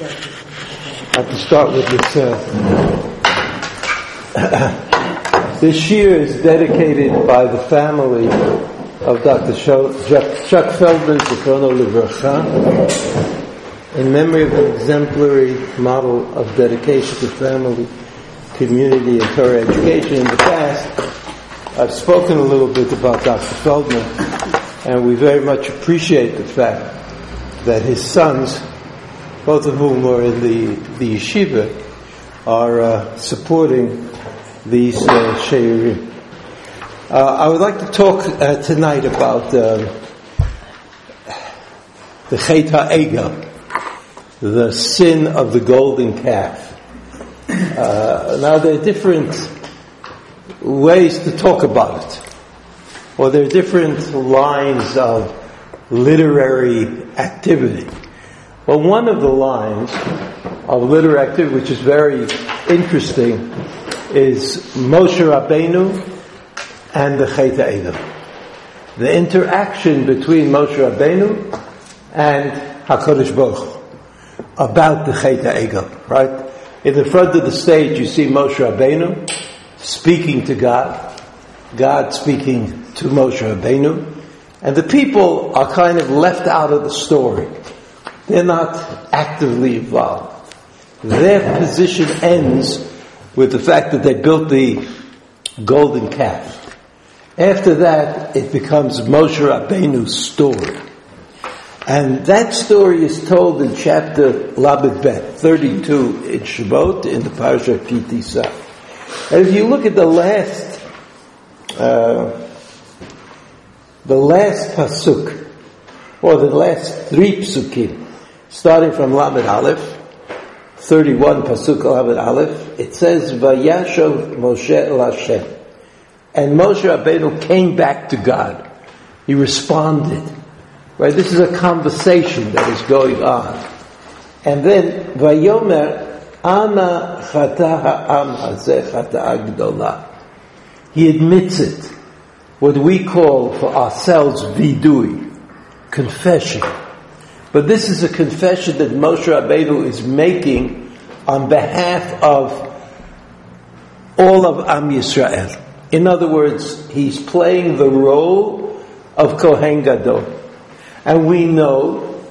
I have to start with this. Uh, this year is dedicated by the family of Dr. Chuck Feldman, Zichrono Livracha, in memory of an exemplary model of dedication to family, community, and Torah education. In the past, I've spoken a little bit about Dr. Feldman, and we very much appreciate the fact that his sons both of whom are in the, the yeshiva, are uh, supporting these uh. Uh, I would like to talk uh, tonight about um, the Chet Egel, the sin of the golden calf. Uh, now there are different ways to talk about it, or there are different lines of literary activity. Well, one of the lines of activity, which is very interesting, is Moshe Rabbeinu and the Chet Edom. The interaction between Moshe Rabbeinu and HaKadosh Baruch about the Chet Edom, right? In the front of the stage, you see Moshe Rabbeinu speaking to God, God speaking to Moshe Rabbeinu, and the people are kind of left out of the story. They're not actively involved. Their position ends with the fact that they built the golden calf. After that, it becomes Moshe Rabbeinu's story. And that story is told in chapter Lamed Bet, 32 in Shemot, in the Parasha Ki Tisa. And if you look at the last, uh, the last pasuk, or the last three psukim, starting from Lamed Aleph, 31 Pasuk Lamed Aleph, it says, Vayashov Moshe El Hashem. And Moshe Rabbeinu came back to God. He responded. Right? This is a conversation that is going on. And then, Vayomer, Ana chata ha'am hazeh chata'a gedola. He admits it. What we call for ourselves vidui, confession. But this is a confession that Moshe Rabbeinu is making on behalf of all of Am Yisrael. In other words, he's playing the role of Kohen Gadol. And we know,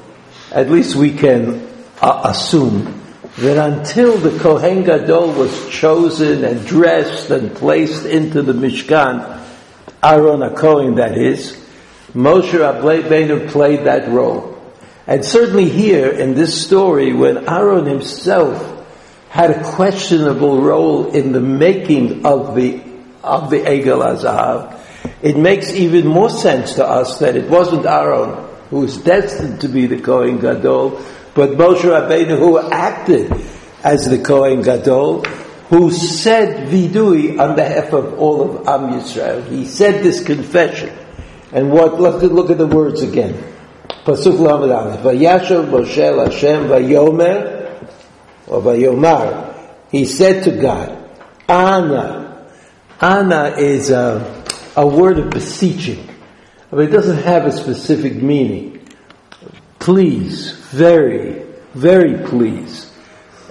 at least we can uh, assume, that until the Kohen Gadol was chosen and dressed and placed into the Mishkan, Aaron HaKohen that is, Moshe Rabbeinu played that role. And certainly here in this story, when Aaron himself had a questionable role in the making of the of the Egel HaZahav, it makes even more sense to us that it wasn't Aaron who was destined to be the Kohen Gadol, but Moshe Rabbeinu who acted as the Kohen Gadol, who said vidui on behalf of all of Am Yisrael. He said this confession. And what, let's look at the words again. Pasuk Lamed Aleph. Vayashav Moshe Hashem Vayomer, or Vayomar. He said to God, Ana. Ana is a, a word of beseeching. But it doesn't have a specific meaning. Please, very, very please.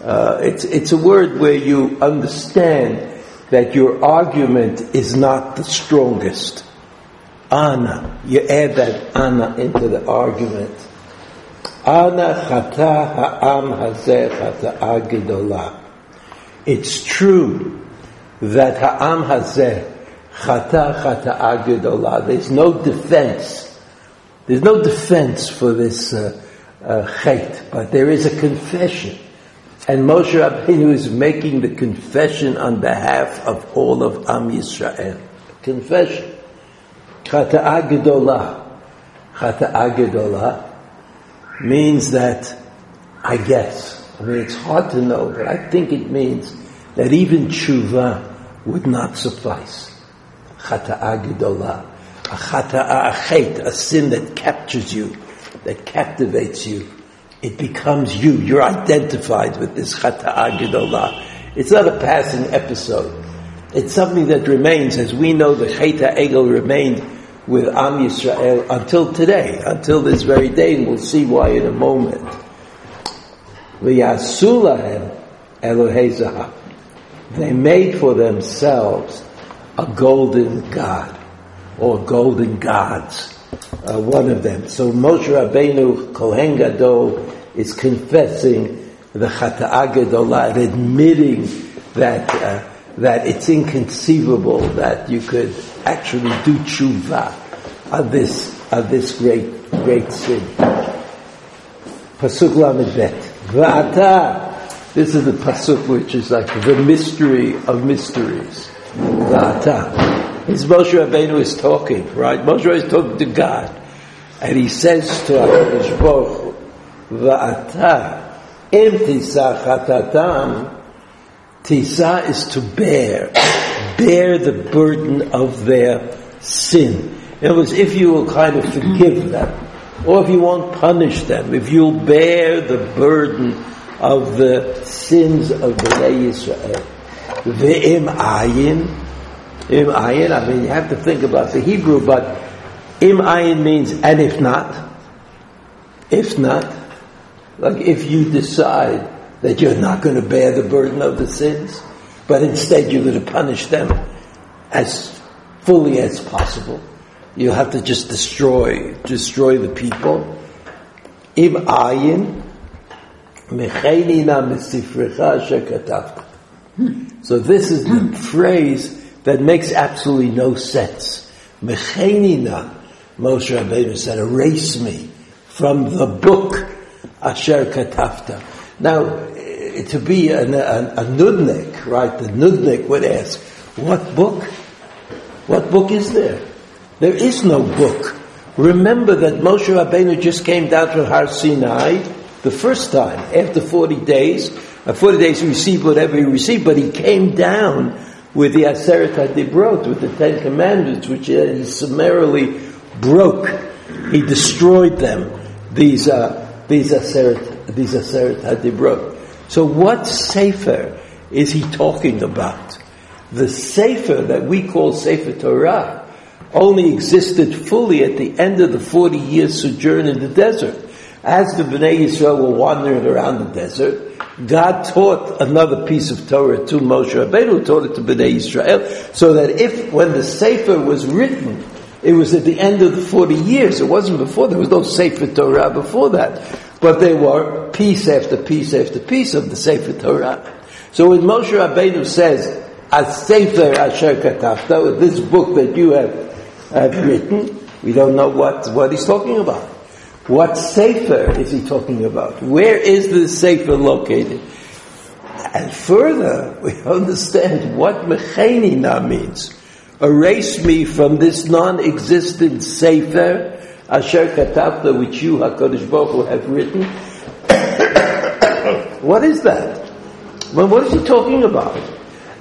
Uh, it's, it's a word where you understand that your argument is not the strongest. Ana. You add that ana into the argument. Ana chata ha'am hazeh chata'a gedola. It's true that ha'am hazeh chata chata'a gedola. There's no defense. There's no defense for this uh, uh, but there is a confession. And Moshe Rabbeinu is making the confession on behalf of all of Am Yisrael. Confession. Chata'a gedola. Chata'a gedola means that, I guess, I mean, it's hard to know, but I think it means that even tshuva would not suffice. Chata'a gedola. A chata'a, a a sin that captures you, that captivates you. It becomes you. You're identified with this chata'a gedola. It's not a passing episode. It's something that remains, as we know the Cheta Egel remained with Am Yisrael until today, until this very day, and we'll see why in a moment. They made for themselves a golden god, or golden gods, uh, one of them. So Moshe Rabbeinu, Kohen Gadol, is confessing the Chata'a Gedolah, admitting that, uh, that it's inconceivable that you could actually do tshuva on this, on this great, great sin. Pasuk Lamed Bet. V'ata this is the pasuk which is like the mystery of mysteries. V'ata. It's Moshe Rabbeinu is talking, right? Moshe is talking to God. And he says to HaKadosh Baruch V'ata im tisa chatatam tisa is to bear, bear the burden of their sin. In other words, if you will kind of forgive them, or if you won't punish them, if you'll bear the burden of the sins of Bnei Yisrael. Ve'im ayin, im ayin, I mean, you have to think about the Hebrew, but im ayin means, and if not, if not, like if you decide that you're not going to bear the burden of the sins, but instead you're going to punish them as fully as possible. You have to just destroy, destroy the people. Im ayin, so this is the phrase that makes absolutely no sense. Mechenina, Moshe Rabbeinu said, erase me from the book Asher Katavta. Now, eh, to be a, a nudnik, right? The nudnik would ask, what book? What book is there? There is no book. Remember that Moshe Rabbeinu just came down from Har Sinai the first time, after 40 days. Uh, 40 days he received whatever he received, but he came down with the Aseret HaDibrot, with the Ten Commandments, which he summarily broke. He destroyed them, these, uh, these Aseret, these Aseret HaDibrot. So what Sefer is he talking about? The Sefer that we call Sefer Torah only existed fully at the end of the 40 years sojourn in the desert. As the Bnei Yisrael were wandering around the desert, God taught another piece of Torah to Moshe Rabbeinu, taught it to Bnei Yisrael, so that if, when the Sefer was written, it was at the end of the 40 years. It wasn't before. There was no Sefer Torah before that. But there were piece after piece after piece of the Sefer Torah. So when Moshe Rabbeinu says, As Sefer Asher Katavta, this book that you have, have written, we don't know what, what he's talking about. What Sefer is he talking about? Where is the Sefer located? And further, we understand what Mechenina means. Erase me from this non-existent Sefer, Asher Katavta, which you, HaKadosh Baruch Hu, have written. what is that? Well, what is he talking about?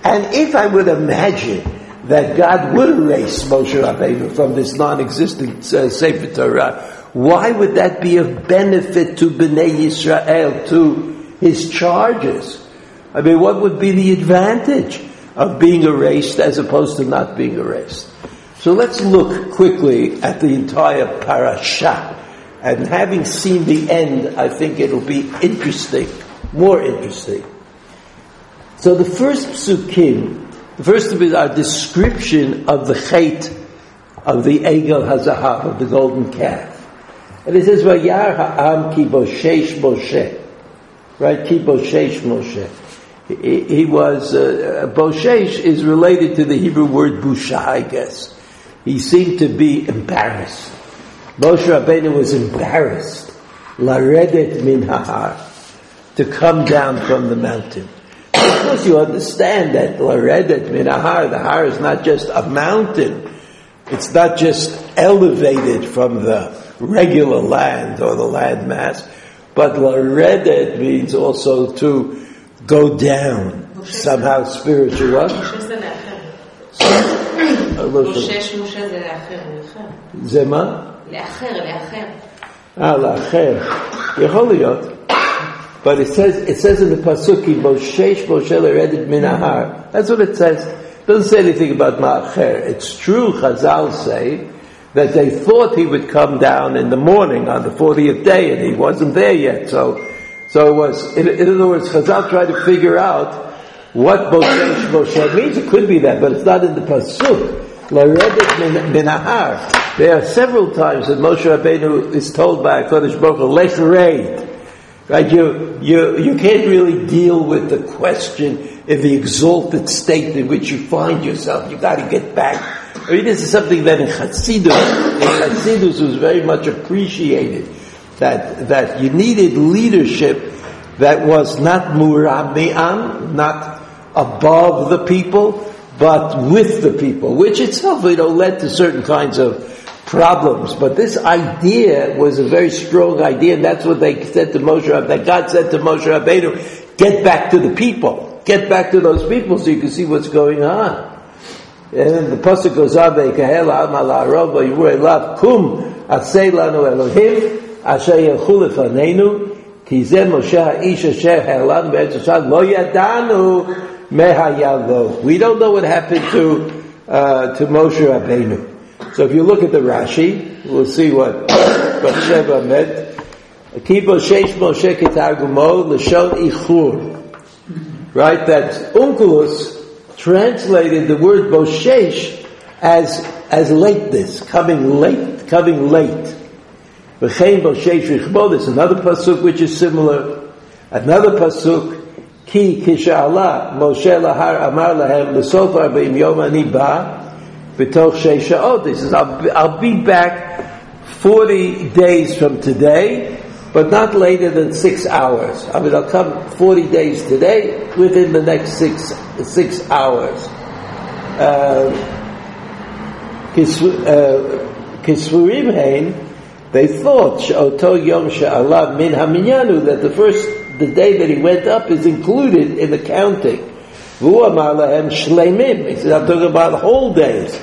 And if I would imagine that God would erase Moshe Rabbeinu from this non-existent uh, Sefer Torah, why would that be of benefit to Bnei Yisrael, to his charges? I mean, what would be the advantage of being erased as opposed to not being erased? So let's look quickly at the entire parasha. And having seen the end, I think it'll be interesting, more interesting. So the first psukim, the first of it are description of the chait of the Egel Hazahav, of the golden calf. And it says, Vayar ha'am ki boshesh Moshe. Right? Ki boshesh Moshe. He, he was, uh, boshesh is related to the Hebrew word busha, I guess. He seemed to be embarrassed. Moshe Rabbeinu was embarrassed. Laredet min ha'ar. To come down from the mountain. Of course you understand that Laredet min ha'ar, the har is not just a mountain. It's not just elevated from the regular land or the land mass, but laredet means also to go down somehow spiritual. זה מה? לאחר, לאחר. אה, לאחר. יכול להיות. But it says it says in the pasuk, Moshesh Moshe eredit minahar. That's what it says. It doesn't say anything about ma'acher. It's true. Chazal say that they thought he would come down in the morning on the 40th day and he wasn't there yet. So, so it was, in, in other words, Chazal tried to figure out what Moshe, Moshe means. It could be that, but it's not in the Pasuk. Laredet minahar. There are several times that Moshe Rabbeinu is told by HaKadosh Baruch Hu, Right? You you you can't really deal with the question in the exalted state in which you find yourself. You've got to get back. I mean, this is something that in Chassidus, in Chassidus was very much appreciated. That that you needed leadership that was not murabi'an, not above the people, but with the people, which itself, you know, led to certain kinds of problems. But this idea was a very strong idea, and that's what they said to Moshe, that God said to Moshe Rabbeinu, get back to the people. Get back to those people so you can see what's going on. And the pasuk goes on, "Ve'ikahel amal ha'arov v'yivur elav kum asay lanu Elohim asher yelchu lefanenu ki zeh Moshe ha'ish asher ha'elanu be'etz lo yadanu Mehayalo. We don't know what happened to uh, to Moshe Rabbeinu. So if you look at the Rashi, we'll see what boshesh meant. Kibo Sheish Moshe Kitagumo Lashon Ichur. Right? That Onkelos translated the word Boshesh as as lateness, coming late, coming late. V'chein Boshesh Richbo. There's another pasuk which is similar. Another pasuk Ki kishala Moshe lahar amar lahem l'sof arba'im yom ani ba b'toch sheish sha'ot. He says, I'll be, I'll be back 40 days from today, but not later than six hours. I mean, I'll come 40 days today within the next six, six hours. Uh, Kisvurim hein, they thought, Oto Yom Sha'alav Min Haminyanu, that the first the day that he went up is included in the counting. Shleimim. He says, I'm talking about whole days,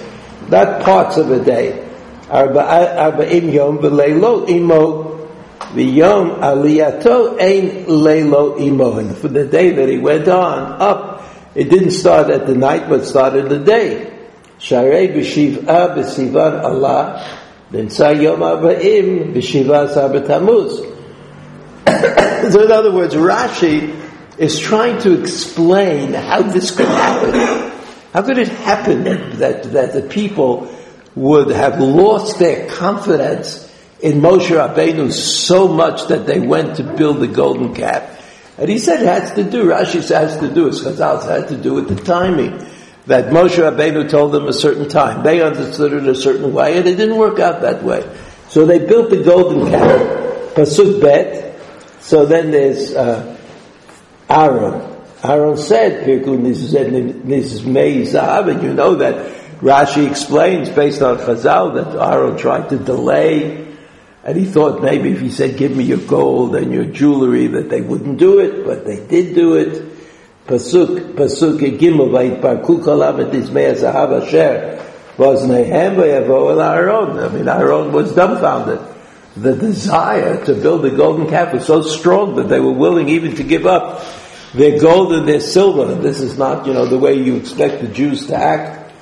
not parts of a day. Arba'im yom v'leilo imo v'yom aliyato ein leilo imo. And for the day that he went on up, it didn't start at the night, but started the day. Sharei b'shiv'a b'sivan Allah, then yom arba'im b'shiva sabbatamuz. so in other words, Rashi is trying to explain how this could happen. How could it happen that, that the people would have lost their confidence in Moshe Rabbeinu so much that they went to build the golden calf? And he said it has to do, Rashi says it has to do, as Chazal had to do with the timing. That Moshe Rabbeinu told them a certain time. They understood it a certain way, and it didn't work out that way. So they built the golden calf. Pasuk Bet, so then there's uh, Aaron. Aaron said, Nizmei Zahav, and you know that Rashi explains based on Chazal that Aaron tried to delay, and he thought maybe if he said, give me your gold and your jewelry, that they wouldn't do it, but they did do it. Pasuk, Pasuk Gimel, Vayitparku Kolam et Nizmei Zahav Asher, was Nehem Vayavo El Aaron. I mean, Aaron was dumbfounded the desire to build the golden calf was so strong that they were willing even to give up their gold and their silver. This is not, you know, the way you expect the Jews to act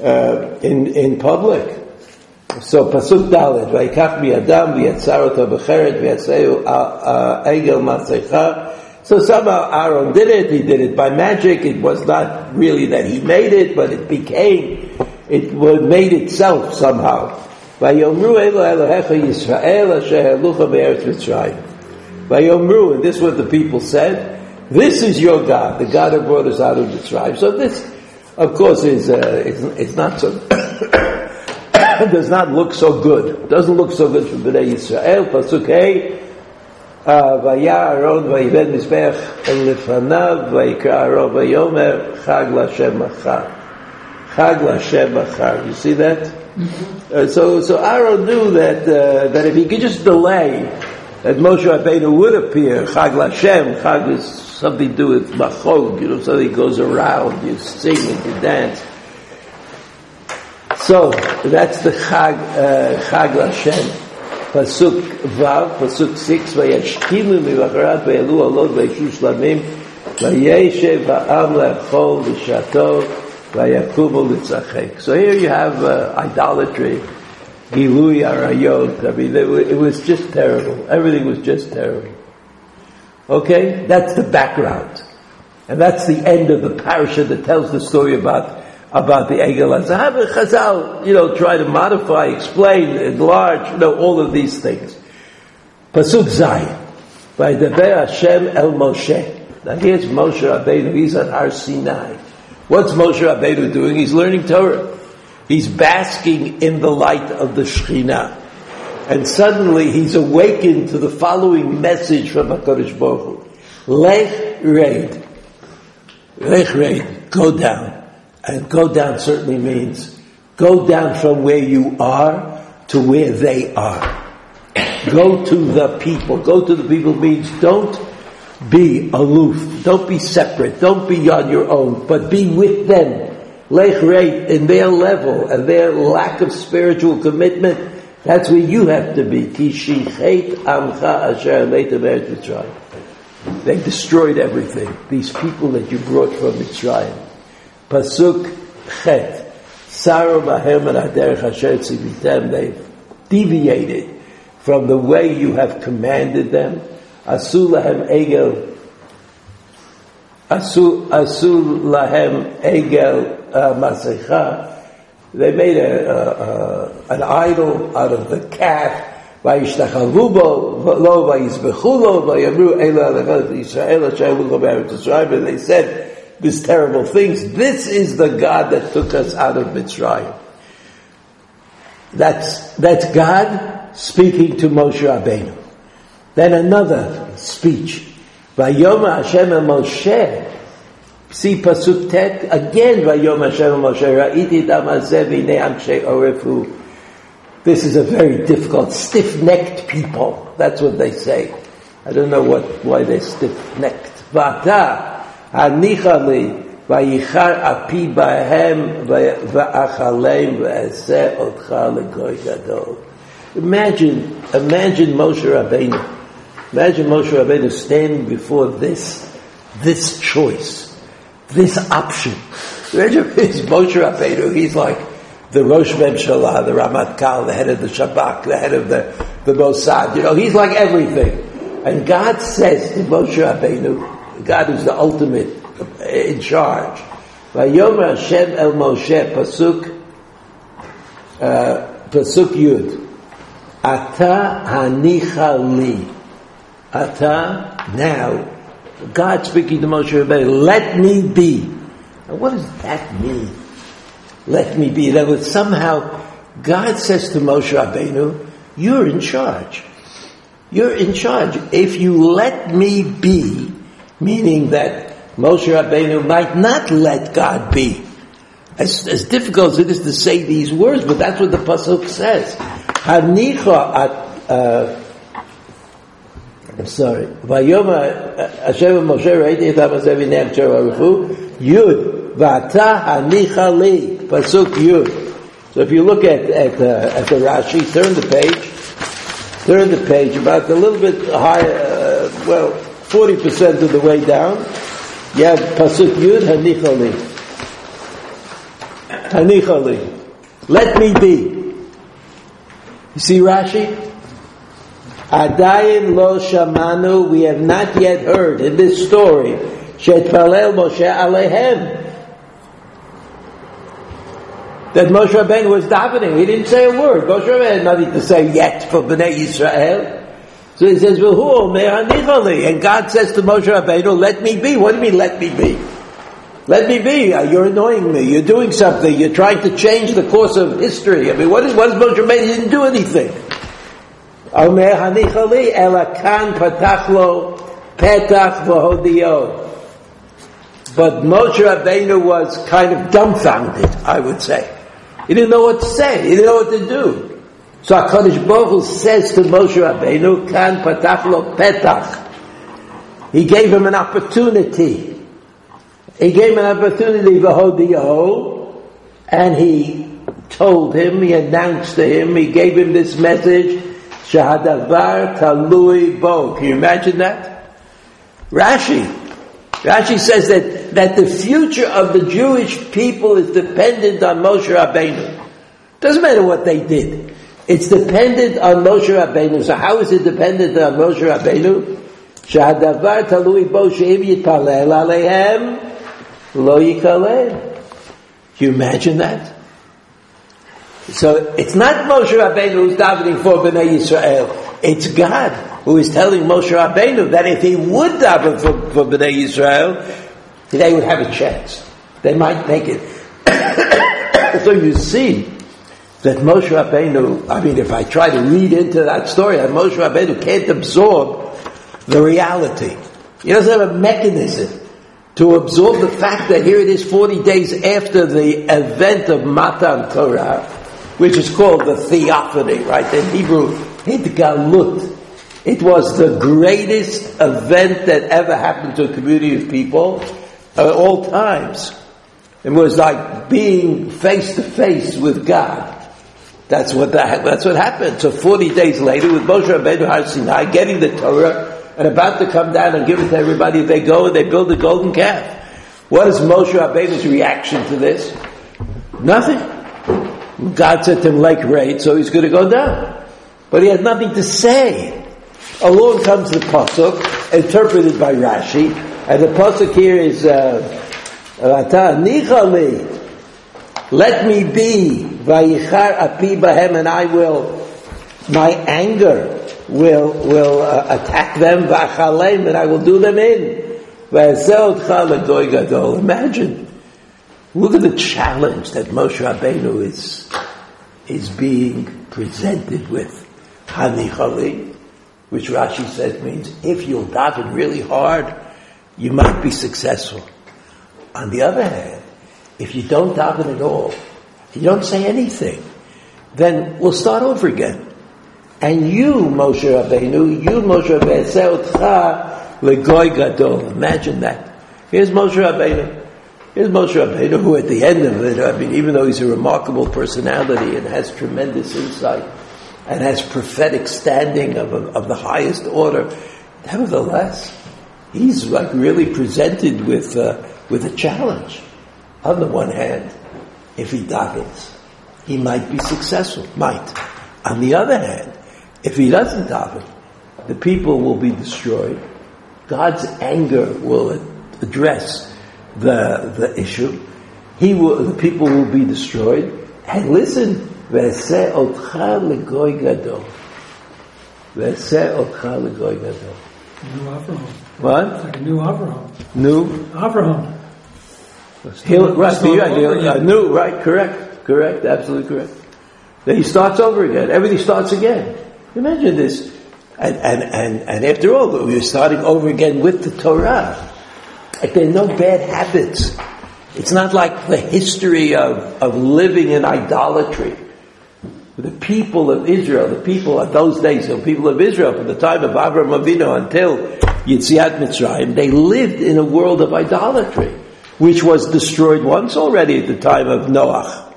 uh, in in public. So pasuk dalet vayikach biyadam viyatzarot becheret v'yatzeu egel matzecha. So somehow Aaron did it. He did it by magic. It was not really that he made it, but it became. It made itself somehow. Vayomru Elo Elohecha Yisrael Asher Elucha Be'eretz Mitzrayim. Vayomru, and this is what the people said, this is your God, the God who brought us out of Mitzrayim. So this, of course, is, uh, it's, it's not so, does not look so good. It doesn't look so good for Bnei Yisrael. Pasuk Hey, והיה אהרון ויבן מזבח לפניו ויקרא אהרון ויאמר חג להשם מחר. חג להשם מחר. You see that? Uh, so, so Aaron knew that uh, that if he could just delay, that Moshe Rabbeinu would appear. Chag Lashem, Chag is something to do with machog, you know, something goes around, you sing and you dance. So that's the Chag uh, Chag Lashem. Pasuk Vav, Pasuk six, Vayashkimu mivacharat vayalu alot vayishu shlamim, vayeshev ha'am le'achol v'shato, So here you have uh, idolatry, Gilui Arayot. I mean, it was just terrible. Everything was just terrible. Okay? That's the background. And that's the end of the parasha that tells the story about, about the Egel HaZahav. Chazal, you know, try to modify, explain, enlarge, you know, all of these things. Pasuk Zayin. By the Hashem El Moshe. Now here's Moshe Rabbeinu, he's on Har Sinai. What's Moshe Rabbeinu doing? He's learning Torah. He's basking in the light of the Shekhinah. And suddenly he's awakened to the following message from HaKadosh Baruch Hu. Lech Reid. Lech Reid. Go down. And go down certainly means go down from where you are to where they are. Go to the people. Go to the people means don't be aloof. Don't be separate. Don't be on your own, but be with them. Lech Reid in their level and their lack of spiritual commitment that's where you have to be. They destroyed everything. These people that you brought from Mitzrayim. Pasuk Chet. Saro Bahem Aderech Asher Tzivitem. They deviated from the way you have commanded them. Asul Lahem Egel. Asul Lahem Egel uh, Masecha. They made an idol out of the calf. lo And they said these terrible things. This is the God that took us out of Mitzrayim. That's, that's God speaking to Moshe Rabbeinu. Then another speech. Vayoma Hashem Moshe See Pasuk Tet, again, Vayom Hashem Moshe, Ra'iti Damazeh V'nei Amshei Orefu. This is a very difficult, stiff-necked people. That's what they say. I don't know what, why they're stiff-necked. Vata, Hanichali, Vayichar api bahem, va'achalem, v'aseh otcha legoy gadol. Imagine, imagine Moshe Rabbeinu. Imagine Moshe Rabbeinu standing before this, this choice this option. Imagine it's Moshe Rabbeinu, he's like the Rosh Memshalah, the Ramat Kal, the head of the Shabak, the head of the, the Mossad, you know, he's like everything. And God says to Moshe Rabbeinu, God is the ultimate in charge. Vayomer Hashem el Moshe, Pasuk, uh, Pasuk Yud. Ata hanicha li. Ata, now, God speaking to Moshe Rabbeinu, let me be. Now what does that mean? Let me be. That was somehow, God says to Moshe Rabbeinu, you're in charge. You're in charge. If you let me be, meaning that Moshe Rabbeinu might not let God be. As, as difficult as it is to say these words, but that's what the Pasuk says. Hanicha at, uh, I'm sorry. Vayoma Hashem Moshe Reiti et Hamazeh Amsher Baruchu Yud V'ata Hanicha Li Pasuk Yud. So if you look at at, uh, at the Rashi, turn the page, turn the page about a little bit higher, uh, well, forty percent of the way down. You have Pasuk Yud Hanicha Li. Li. Let me be. You see Rashi? Adayin lo shamanu, we have not yet heard in this story, Shetpalel Moshe Alehem, that Moshe Rabbeinu was davening. He didn't say a word. Moshe Rabbeinu had nothing to say yet for Bnei Yisrael. So he says, and God says to Moshe Rabbeinu, let me be. What do you mean, let me be? Let me be. Uh, you're annoying me. You're doing something. You're trying to change the course of history. I mean, what is, what is Moshe Rabbeinu? He didn't do anything. אומר הניחא לי, אלא כאן פתח לו פתח והודיעו. But Moshe Rabbeinu was kind of dumbfounded, I would say. He didn't know what to say. He didn't know what to do. So HaKadosh Baruch Hu says to Moshe Rabbeinu, Kan patach lo petach. He gave him an opportunity. He gave him an opportunity, v'hodiyaho, and he told him, he announced to him, he gave him this message, Shahadavar talui bo. Can you imagine that? Rashi. Rashi says that, that the future of the Jewish people is dependent on Moshe Rabbeinu. Doesn't matter what they did. It's dependent on Moshe Rabbeinu. So how is it dependent on Moshe Rabbeinu? Shahadavar talui bo she'im yitpalel aleihem lo yikaleh. Can you imagine that? So it's not Moshe Rabbeinu who's davening for Bnei Yisrael. It's God who is telling Moshe Rabbeinu that if he would daven for, for Bnei Yisrael, they would have a chance. They might make it. so you see that Moshe Rabbeinu, I mean, if I try to read into that story, that Moshe Rabbeinu can't absorb the reality. He doesn't have a mechanism to absorb the fact that here it is 40 days after the event of Matan Torah, which is called the theophany, right? In Hebrew, Hitgalut. It was the greatest event that ever happened to a community of people at all times. It was like being face to face with God. That's what that, that's what happened. So 40 days later, with Moshe Rabbeinu Har Sinai getting the Torah and about to come down and give it to everybody, they go and they build a golden calf. What is Moshe Rabbeinu's reaction to this? Nothing. God said to him, like raid, so he's going to go down. But he had nothing to say. Along comes the pasuk, interpreted by Rashi, and the pasuk here is uh, let me be vayichar api and I will, my anger will will uh, attack them v'achalem, and I will do them in. Imagine Look at the challenge that Moshe Rabbeinu is, is being presented with. Hanichali, which Rashi says means if you'll daven really hard, you might be successful. On the other hand, if you don't daven at all, you don't say anything, then we'll start over again. And you, Moshe Rabbeinu, you, Moshe Rabbeinu. Imagine that. Here's Moshe Rabbeinu. Here's Moshe Rabbeinu, who at the end of it, I mean, even though he's a remarkable personality and has tremendous insight and has prophetic standing of, of the highest order, nevertheless, he's like really presented with uh, with a challenge. On the one hand, if he davens, he might be successful. Might. On the other hand, if he doesn't daven, the people will be destroyed. God's anger will address the, the issue. He will, the people will be destroyed. And listen, Ve'aseh otcha legoy gadol. Ve'aseh otcha legoy gadol. New Avraham. What? It's like a new Avraham. New? Avraham. He'll, right, right, yeah, uh, new, right, correct, correct, absolutely correct. Then he starts over again. Everything starts again. Imagine this. And, and, and, and after all, we're starting over again with the Torah. There are no bad habits. It's not like the history of, of living in idolatry. The people of Israel, the people of those days, the people of Israel from the time of Avraham Avinu until Yetziat Mitzrayim, they lived in a world of idolatry, which was destroyed once already at the time of Noah.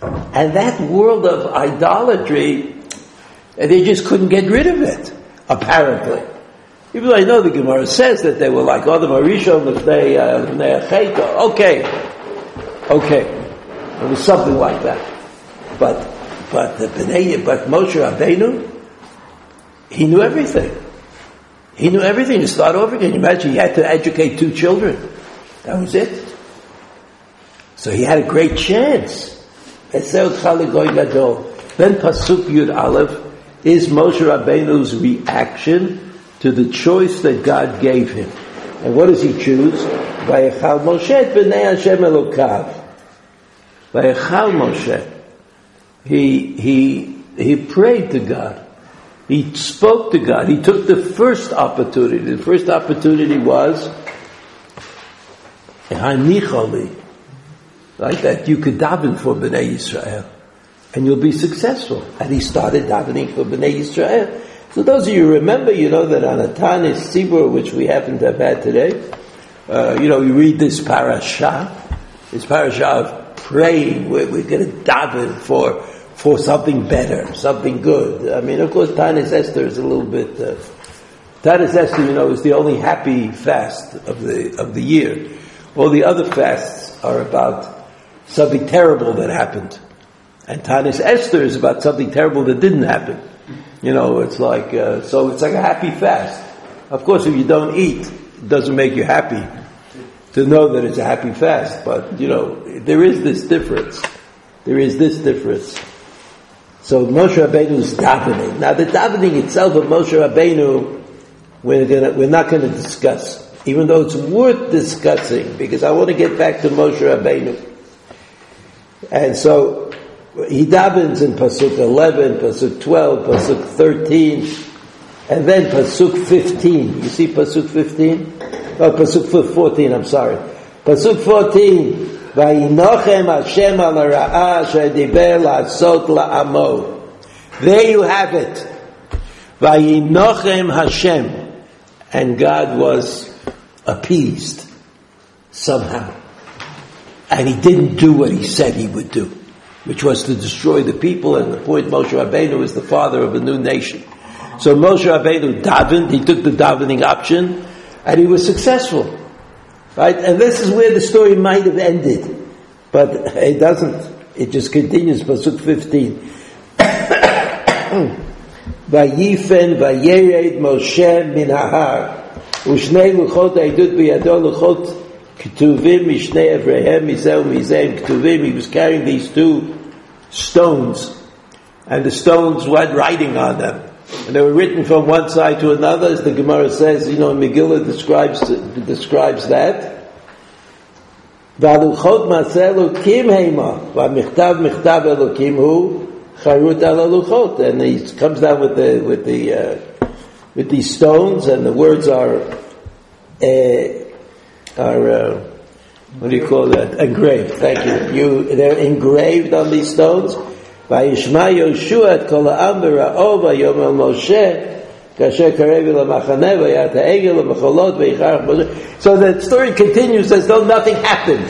And that world of idolatry, they just couldn't get rid of it, apparently. Even though I know the Gemara says that they were like Adam HaRishon, if they, uh, okay, okay. It was something like that. But, but the Bnei, but Moshe Rabbeinu, he knew everything. He knew everything. To start over again, You imagine he had to educate two children. That was it. So he had a great chance. Then Pasuk Yud Aleph is Moshe Rabbeinu's reaction to the choice that God gave him. And what does he choose? Vayechal Moshe et b'nei Hashem Elokav. Vayechal Moshe. He, he, he prayed to God. He spoke to God. He took the first opportunity. The first opportunity was Hanichali, right? That you could daven for Bnei Yisrael, and you'll be successful. And he started davening for Bnei Yisrael. So those of you remember, you know that on a Tanis Tzibur, which we happen to have had today, uh, you know, we read this parasha, this parasha of praying. We're, we're going to daven for for something better, something good. I mean, of course, Tanis Esther is a little bit. Uh, Tanis Esther, you know, is the only happy fast of the of the year. All the other fasts are about something terrible that happened, and Tanis Esther is about something terrible that didn't happen. You know, it's like uh, so. It's like a happy fast. Of course, if you don't eat, it doesn't make you happy to know that it's a happy fast. But, you know, there is this difference. There is this difference. So Moshe Rabbeinu is davening. Now the davening itself of Moshe Rabbeinu, we're, gonna, we're not going to discuss, even though it's worth discussing, because I want to get back to Moshe Rabbeinu. And so he davens in Pasuk 11, Pasuk 12, Pasuk 13, and then Pasuk 15. You see Pasuk 15? Oh, Pasuk 14, I'm sorry. Pasuk 14, Vayinochem Hashem al ha'ra'ah shediber la'amo. There you have it. Vayinochem Hashem. And God was appeased somehow. And he didn't do what he said he would do, which was to destroy the people, and the point Moshe Rabbeinu is the father of a new nation. So Moshe Rabbeinu davened, he took the davening option, and he was successful. Right? And this is where the story might have ended. But it doesn't. It just continues, Pasuk 15. Vayifen vayered Moshe min hahar ושני לוחות העדות בידו לוחות כתובים משני אבריהם מזה ומזה כתובים he was carrying these two stones and the stones had writing on them and they were written from one side to another, as the Gemara says, you know, Megillah describes, describes that. והלוחות מעשה אלוקים המה, והמכתב מכתב אלוקים הוא חרוט על הלוחות, and he comes down with the, with the, uh, with these stones, and the words are, uh, are, uh, what do you call that? Engraved, thank you. you. They're engraved on these stones, וישמע יהושע את כל העם בראו ויאמר משה כאשר קרב אל המחנה והיה את העגל למחולות ויחרח משה So the story continues as though nothing happened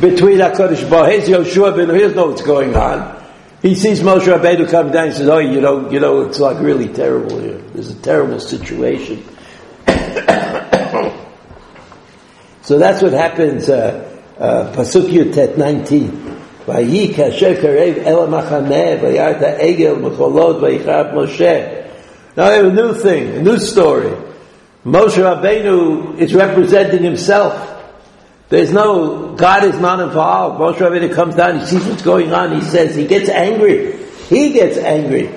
between HaKadosh Baruch Yoshua ben he doesn't know what's going on. He sees Moshe Rabbeinu come down and says, oh, you know, you know, it's like really terrible here. There's a terrible situation. so that's what happens, uh, uh, Pasuk Yutet 19. ויהי כאשר קרב אל המחנה וירא את העגל מחולות ויחרב משה. Now I have a new thing, a new story. Moshe Rabbeinu is representing himself. There's no, God is not involved. Moshe Rabbeinu comes down, he sees what's going on, he says, he gets angry. He gets angry.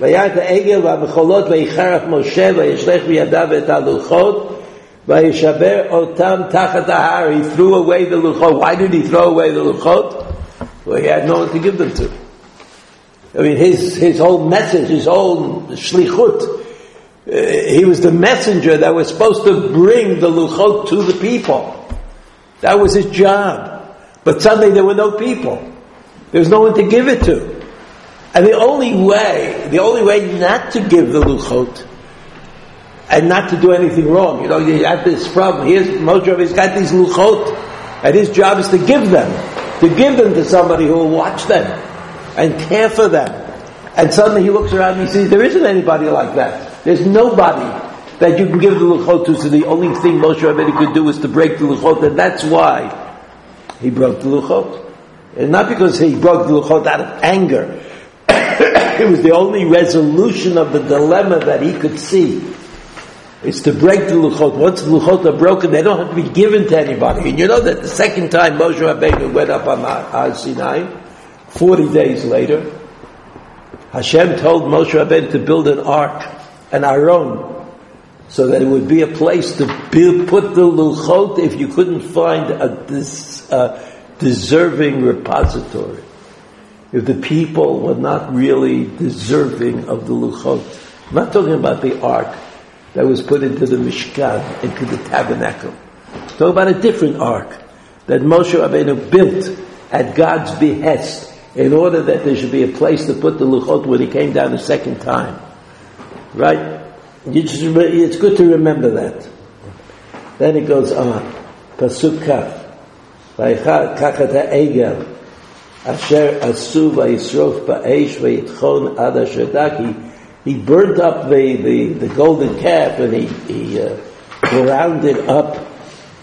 וירא את העגל והמחולות ויחרף משה וישלח בידיו את הלוחות Vayishaber otam tachat ahar. He threw away the luchot. Why did he throw away the luchot? Well, he had no one to give them to. I mean, his, his whole message, his whole shlichut, uh, he was the messenger that was supposed to bring the luchot to the people. That was his job. But suddenly there were no people. There was no one to give it to. And the only way, the only way not to give the luchot and not to do anything wrong. You know, you have this problem. Here's Moshe, he's got these luchot, and his job is to give them, to give them to somebody who will watch them and care for them. And suddenly he looks around and he sees there isn't anybody like that. There's nobody that you can give the luchot to. So the only thing Moshe Rabbeinu could do is to break the luchot, and that's why he broke the luchot. And not because he broke the luchot out of anger. it was the only resolution of the dilemma that he could see is to break the luchot. Once the luchot are broken, they don't have to be given to anybody. And you know that the second time Moshe Rabbeinu went up on Har Sinai, 40 days later, Hashem told Moshe Rabbeinu to build an ark, an aron, so that it would be a place to build, put the luchot if you couldn't find a this, deserving repository. If the people were not really deserving of the luchot. I'm not talking about the ark that was put into the Mishkan, into the tabernacle. Talk about a different ark that Moshe Rabbeinu built at God's behest in order that there should be a place to put the luchot when he came down the second time. Right? It's good to remember that. Then it goes on. Pasuk Kaf. kachat ha'egel asher asu vayisrof ba'esh vayitchon ad asher he burnt up the, the, the golden calf and he, he uh, ground it up.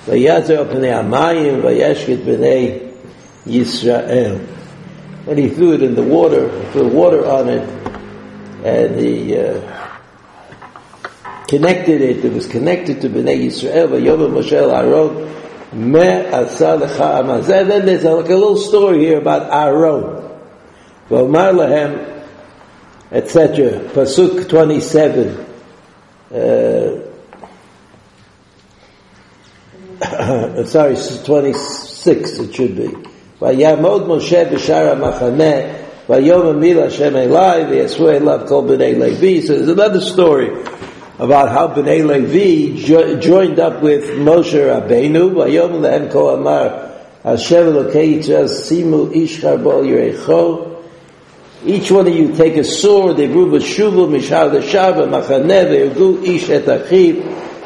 Vayazer b'nei Amayim, vayeshkit b'nei Yisrael. And he threw it in the water, threw water on it, and he, uh, connected it, it was connected to Bnei Yisrael, Vayom Moshe Aaron, Me Asa Lecha Amazeh. Then there's a, like a little story here about Aaron etc. Pasuk 27. Uh, sorry, 26 it should be. ויעמוד משה בשער המחנה, ויאמר מיל השם אליי, ויעשו אליו כל בני לוי. So there's another story about how Bnei Levi jo- joined up with Moshe Rabbeinu, ויאמר להם כה אמר, השם אלוקי יצר שימו איש חרבו ירחו, each one of you take a sword, they brew b'shuvu, mishar l'shav, machane, ve'ergu ish et achiv,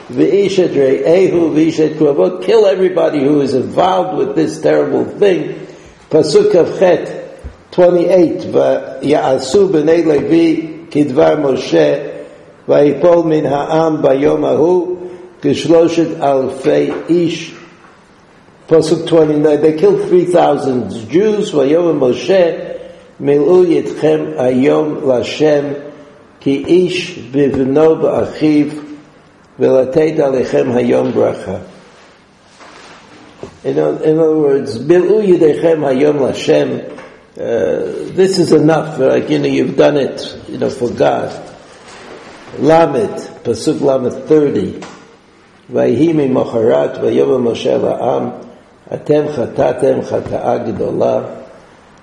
ve'ish et re'ehu, ve'ish et kravot, kill everybody who is involved with this terrible thing. Pasuk of Chet, 28, v'ya'asu b'nei Levi, kidvar Moshe, v'yipol min ha'am bayom ahu, kishloshet alfei ish, Pasuk 29, they killed 3,000 Jews, v'yom Moshe, מילאו יתכם היום להשם כי איש בבנו באחיו ולתת עליכם היום ברכה. In, in other words, מילאו ידיכם היום להשם uh, this is enough, like, you know, you've done it, you know, for God. Lamed, Pasuk Lamed 30. ויהי ממחרת ויאמר משה לעם, אתם חטאתם חטאה גדולה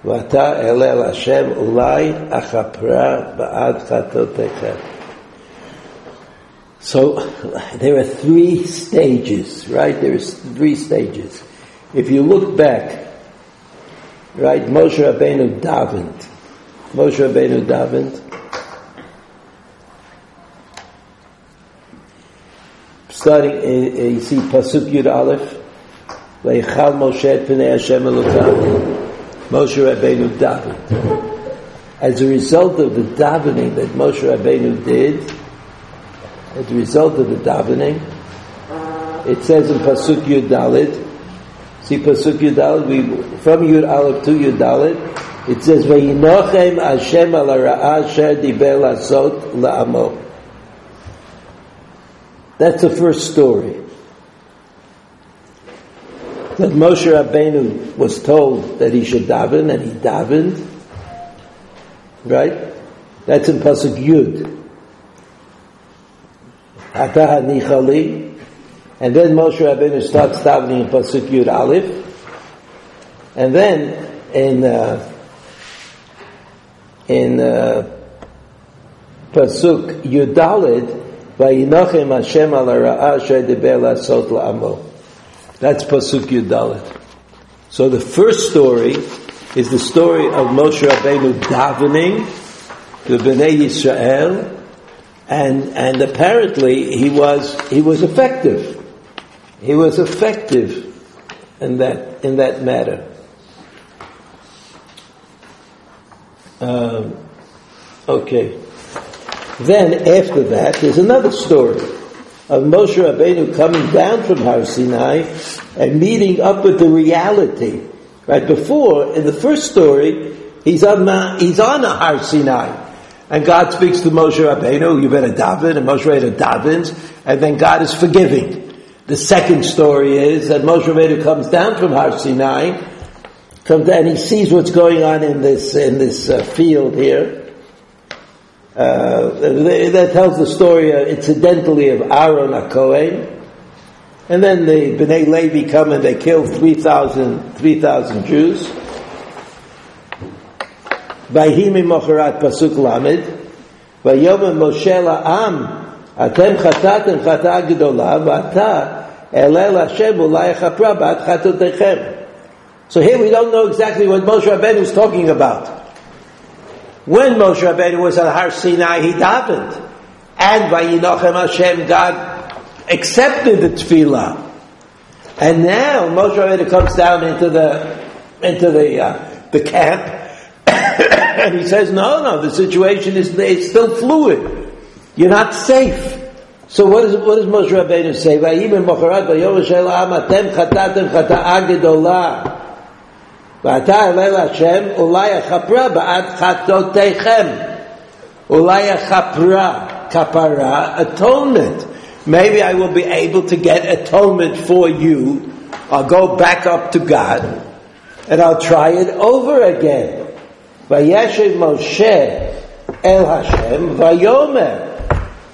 ואתה אלה להשם אולי אכפרה בעד חטאותיכם. So there are three stages, right? There's three stages. If you look back, right, Moshe Rabbeinu davened. Moshe Rabbeinu davened. Starting, uh, you see Pasuk Yud Aleph, Vaychal Moshe et Pnei Hashem Elokav. Moshe Rabbeinu davened. As a result of the davening that Moshe Rabbeinu did, as a result of the davening, it says in Pasuk Yud Daled, see Pasuk Yud Daled, we, from Yud Aleph to Yud Dalit, it says, Vayinochem Hashem al la'amo. That's the first story that Moshe Rabbeinu was told that he should daven, and he davened. Right? That's in pasuk Yud. Atah nichali, and then Moshe Rabbeinu starts davening in pasuk Yud Aleph, and then in uh, in uh, pasuk Yud Daled, Vayinochem Hashem al ha'ra'ah asher diber lasot la'amo. That's Pasuk Yud Daled. So the first story is the story of Moshe Rabbeinu davening to Bnei Yisrael, and and apparently he was he was effective. He was effective in that in that matter. Um, okay. Then after that, there's another story of Moshe Rabbeinu coming down from Har Sinai and meeting up with the reality. Right before, in the first story, he's on he's on Har Sinai. And God speaks to Moshe Rabbeinu, you better daven, and Moshe Rabbeinu davens, and then God is forgiving. The second story is that Moshe Rabbeinu comes down from Har Sinai, comes down, and he sees what's going on in this, in this uh, field here, uh, that tells the story, uh, incidentally, of Aaron HaKohen. And then the Bnei Levi come and they kill 3,000 3, Jews. Vayhimi mocharat pasuk lamed. Vayom Moshe la'am. Atem chatatem chata gedola. V'ata elel Hashem ulay chapra ba'at chatotechem. So here we don't know exactly what Moshe Rabbeinu is talking about. When Moshe Rabbeinu was at Har Sinai, he davened. And by Yinochem Hashem, God accepted the tefillah. And now Moshe Rabbeinu comes down into the, into the, uh, the camp, and he says, no, no, the situation is, is still fluid. You're not safe. So what, is, what does Moshe Rabbeinu say? Vayim mocharat vayom shel atem chatatem chata'a gedolah. ואתה אלה להשם, אולי הכפרה בעד חטאותיכם. אולי הכפרה. kapara, atonement. Maybe I will be able to get atonement for you. I'll go back up to God and I'll try it over again. Vayeshev Moshe El Hashem Vayomer.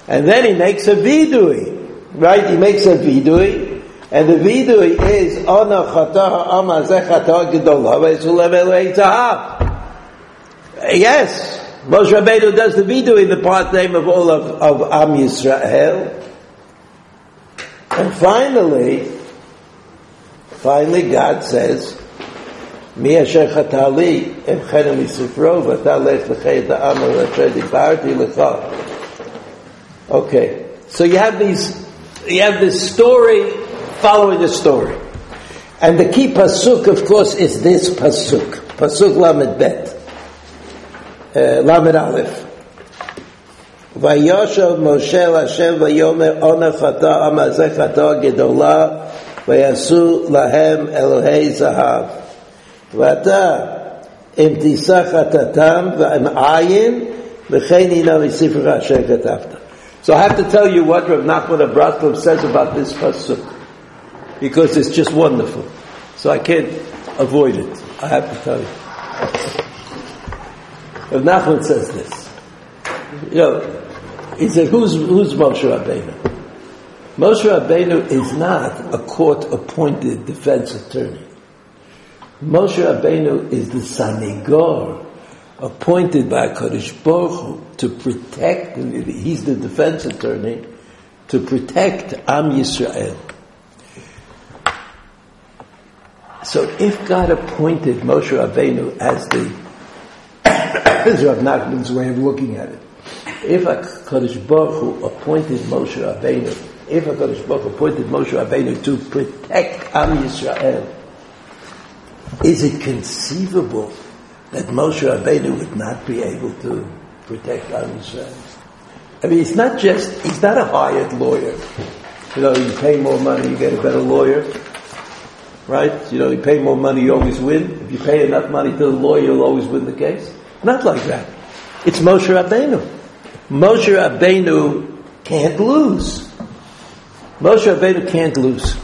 And then he makes a vidui. Right? He makes a vidui. And the vidui is Ona Chata Ama Zechata Gedolah Yes. Moshe Rabbeinu does the vidui in the part name of all of, of Am Yisrael. And finally, finally God says, מי אשר חטא לי, אמחנה מספרו, ואתה לך לחי את העם אשר דיברתי לך. Okay, so you have these, you have this story following the story. And the key pasuk, of course, is this pasuk. Pasuk lamed bet. Uh, lamed aleph. ויושב משה להשם ויאמר עונה חטא עמה זה חטא גדולה ויעשו להם אלוהי זהב. ואתה אם תישא חטאתם ועם עין וכן הנה מספרך אשר כתבת. So I have to tell you what Rav Nachman of Bratslav says about this pasuk because it's just wonderful. So I can't avoid it. I have to tell you. Rav Nachman says this. You know, he said, who's, who's Moshe Rabbeinu? Moshe Rabbeinu is not a court-appointed defense attorney. Moshe Rabbeinu is the Sanigor, appointed by Kodesh Baruch Hu to protect, he's the defense attorney, to protect Am Yisrael. So if God appointed Moshe Rabbeinu as the, is Rav Nachman's way of looking at it, if a Kodesh Baruch Hu appointed Moshe Rabbeinu, if HaKadosh Baruch Hu appointed Moshe Rabbeinu to protect Am Yisrael, is it conceivable that Moshe Rabbeinu would not be able to protect Am Yisrael? I mean, it's not just, he's not a hired lawyer. You know, you pay more money, you get a better lawyer. Right? You know, you pay more money, you always win. If you pay enough money to the lawyer, you'll always win the case. Not like that. It's Moshe Rabbeinu. Moshe Rabbeinu can't lose. Moshe Rabbeinu can't lose.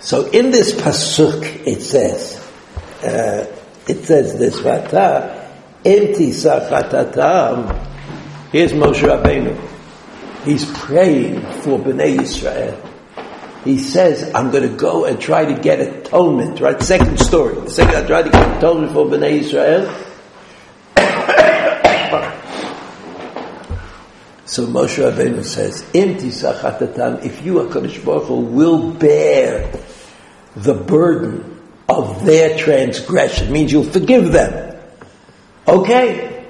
So in this pasuk, it says, uh, it says this, Vata, enti sachatatam. Here's Moshe Rabbeinu. He's praying for Bnei Israel. He says, I'm going to go and try to get atonement, right? Second story. The second, I try to get atonement for Bnei Israel. so Moshe Rabbeinu says, tisachatatam, if you, HaKadosh Baruch Hu, will bear the burden of their transgression, means you'll forgive them. Okay.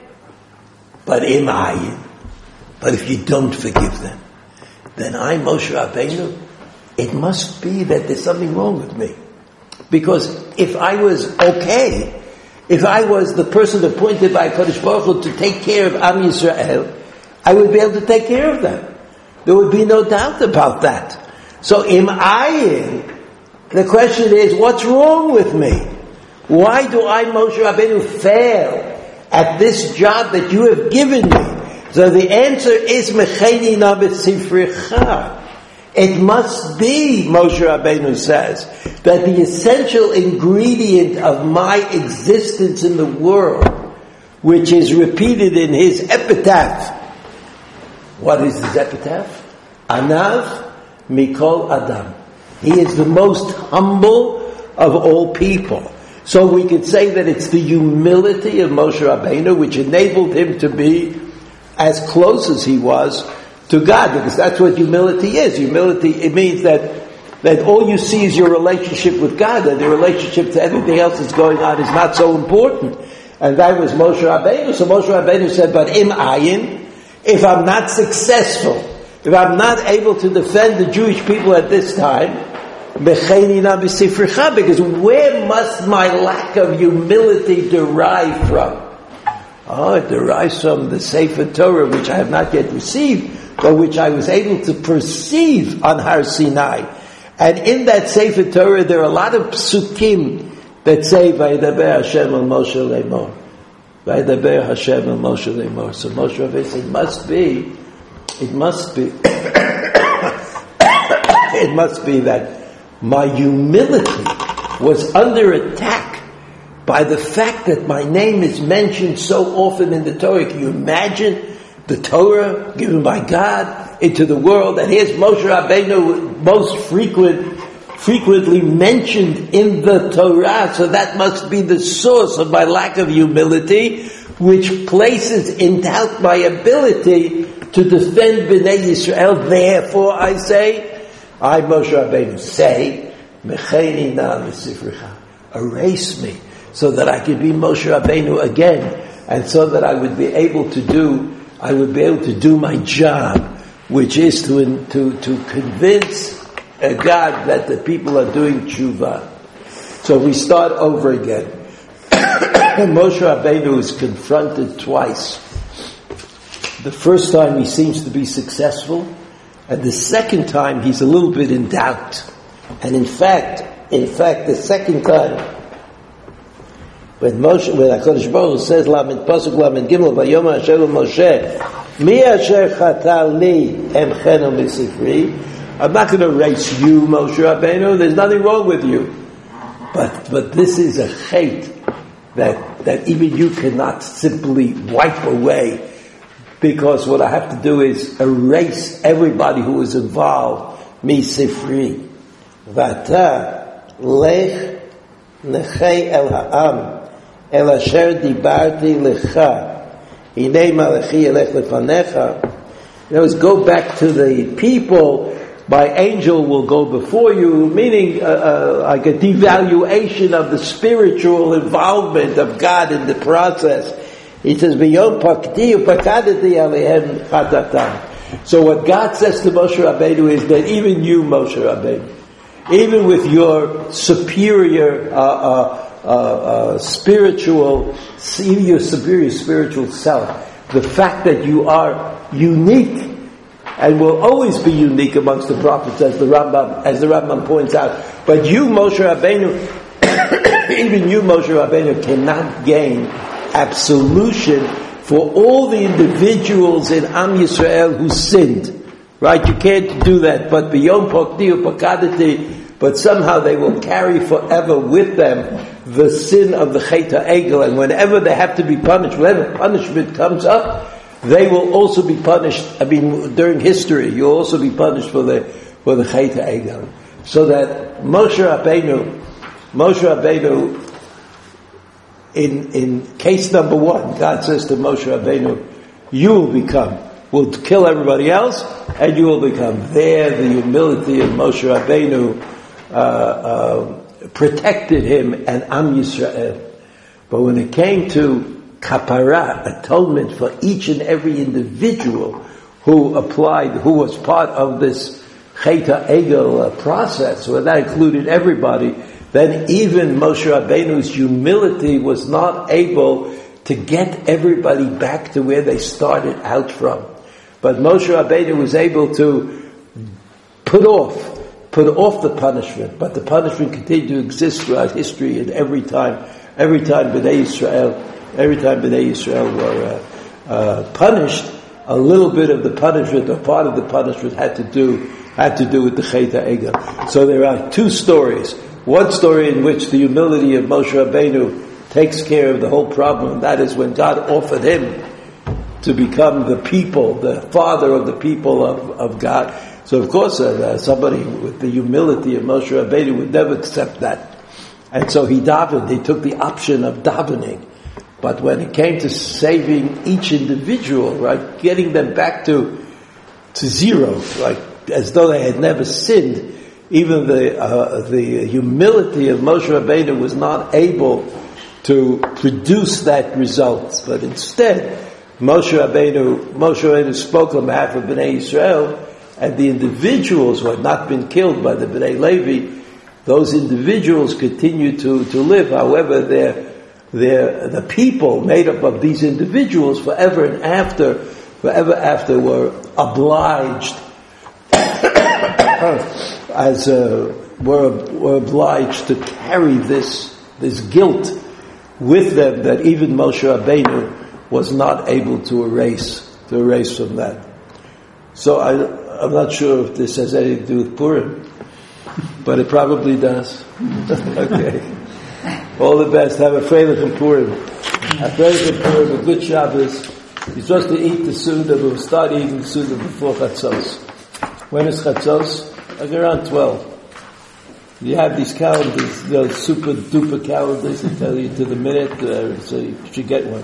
But im ayin, but if you don't forgive them, then I, Moshe Rabbeinu, it must be that there's something wrong with me. Because if I was okay, if I was the person appointed by Kodesh Baruch Hu to take care of Am Yisrael, I would be able to take care of them. There would be no doubt about that. So im ayin, the question is, what's wrong with me? Why do I, Moshe Rabbeinu, fail at this job that you have given me? So the answer is mecheni na b'sifricha. It must be, Moshe Rabbeinu says, that the essential ingredient of my existence in the world, which is repeated in his epitaph. What is his epitaph? Anav Mikol Adam. He is the most humble of all people. So we could say that it's the humility of Moshe Rabbeinu which enabled him to be as close as he was to God, because that's what humility is. Humility, it means that, that all you see is your relationship with God, and the relationship to everything else that's going on is not so important. And that was Moshe Rabbeinu. So Moshe Rabbeinu said, but im ayin, if I'm not successful, if I'm not able to defend the Jewish people at this time, because where must my lack of humility derive from? Oh, it derives from the Sefer Torah, which I have not yet received, but which I was able to perceive on Har Sinai. And in that Sefer Torah, there are a lot of psukim that say, "Vayidaber Hashem al Moshe Lemor." Vaydaber Hashem and Moshe Lemor. So Moshe Rabbeinu said, it must be, it must be, it must be that my humility was under attack by the fact that my name is mentioned so often in the Torah. Can you imagine the Torah given by God into the world? And here's Moshe Rabbeinu most frequent, frequently mentioned in the Torah. So that must be the source of my lack of humility, which places in doubt my ability to defend Bnei Yisrael. Therefore, I say, I, Moshe Rabbeinu, say, Mecheni na erase me so that I could be Moshe Rabbeinu again, and so that I would be able to do, I would be able to do my job, which is to, to, to convince a God that the people are doing tshuva. So we start over again. Moshe Rabbeinu is confronted twice. The first time he seems to be successful, and the second time he's a little bit in doubt. And in fact, in fact, the second time when Moshe, when HaKadosh Baruch says, Lamed Pasuk Lamed Gimel, Vayom Hashem Moshe, Mi Asher Chatal Li Emchenu Misifri, I'm not going to erase you, Moshe Rabbeinu, there's nothing wrong with you. But, but this is a hate that, that even you cannot simply wipe away because what I have to do is erase everybody who is involved, mi sifri. Vata lech nechei el ha'am אל אשר דיברתי לך, הנה מלאכי ילך לפניך. In other words, go back to the people, my angel will go before you, meaning uh, uh, like a devaluation of the spiritual involvement of God in the process. He says, So what God says to Moshe Rabbeinu is that even you, Moshe Rabbeinu, even with your superior uh, uh uh, spiritual, your superior spiritual self, the fact that you are unique and will always be unique amongst the prophets, as the Rambam, as the Rambam points out. But you, Moshe Rabbeinu, even you, Moshe Rabbeinu, cannot gain absolution for all the individuals in Am Yisrael who sinned. Right? You can't do that. But beyond Pokdi Pakadati, but somehow they will carry forever with them the sin of the Chet HaEgel, and whenever they have to be punished, whenever punishment comes up, they will also be punished. I mean, during history, you'll also be punished for the for the Chet HaEgel. So that Moshe Rabbeinu, Moshe Rabbeinu, in in case number one, God says to Moshe Rabbeinu, "You will become." Will kill everybody else, and you will become there. The humility of Moshe Rabbeinu uh, uh, protected him and Am Yisrael. But when it came to kapara, atonement for each and every individual who applied, who was part of this Chet HaEgel uh, process, where that included everybody, then even Moshe Rabbeinu's humility was not able to get everybody back to where they started out from. But Moshe Rabbeinu was able to put off put off the punishment, but the punishment continued to exist throughout history and every time, every time Bnei Israel, every time Bnei Israel were uh, uh, punished, a little bit of the punishment or part of the punishment had to do had to do with the Chet HaEgel. So there are two stories. One story in which the humility of Moshe Rabbeinu takes care of the whole problem, and that is when God offered him to become the people, the father of the people of, of God. So of course, uh, somebody with the humility of Moshe Rabbeinu would never accept that. And so he davened, he took the option of davening. But when it came to saving each individual, right, getting them back to, to zero, like, as though they had never sinned, even the, uh, the humility of Moshe Rabbeinu was not able to produce that result. But instead, Moshe Rabbeinu, Moshe Rabbeinu spoke on behalf of Bnei Israel, and the individuals who had not been killed by the Bnei Levi, those individuals continued to, to live. However, they're, they're, the people made up of these individuals forever and after, forever after were obliged, as uh, were, were obliged to carry this, this guilt with them that even Moshe Rabbeinu was not able to erase, to erase from that. So I, I'm not sure if this has anything to do with Purim, but it probably does. okay. All the best. Have a Freilichen Purim. A Freilichen Purim, a good Shabbos. You're supposed to eat the Seudah, but we'll start eating the Seudah before Chatzos. When is Chatzos? Like around 12. You have these calendars, those super duper calendars that tell you to the minute, uh, so you should get one.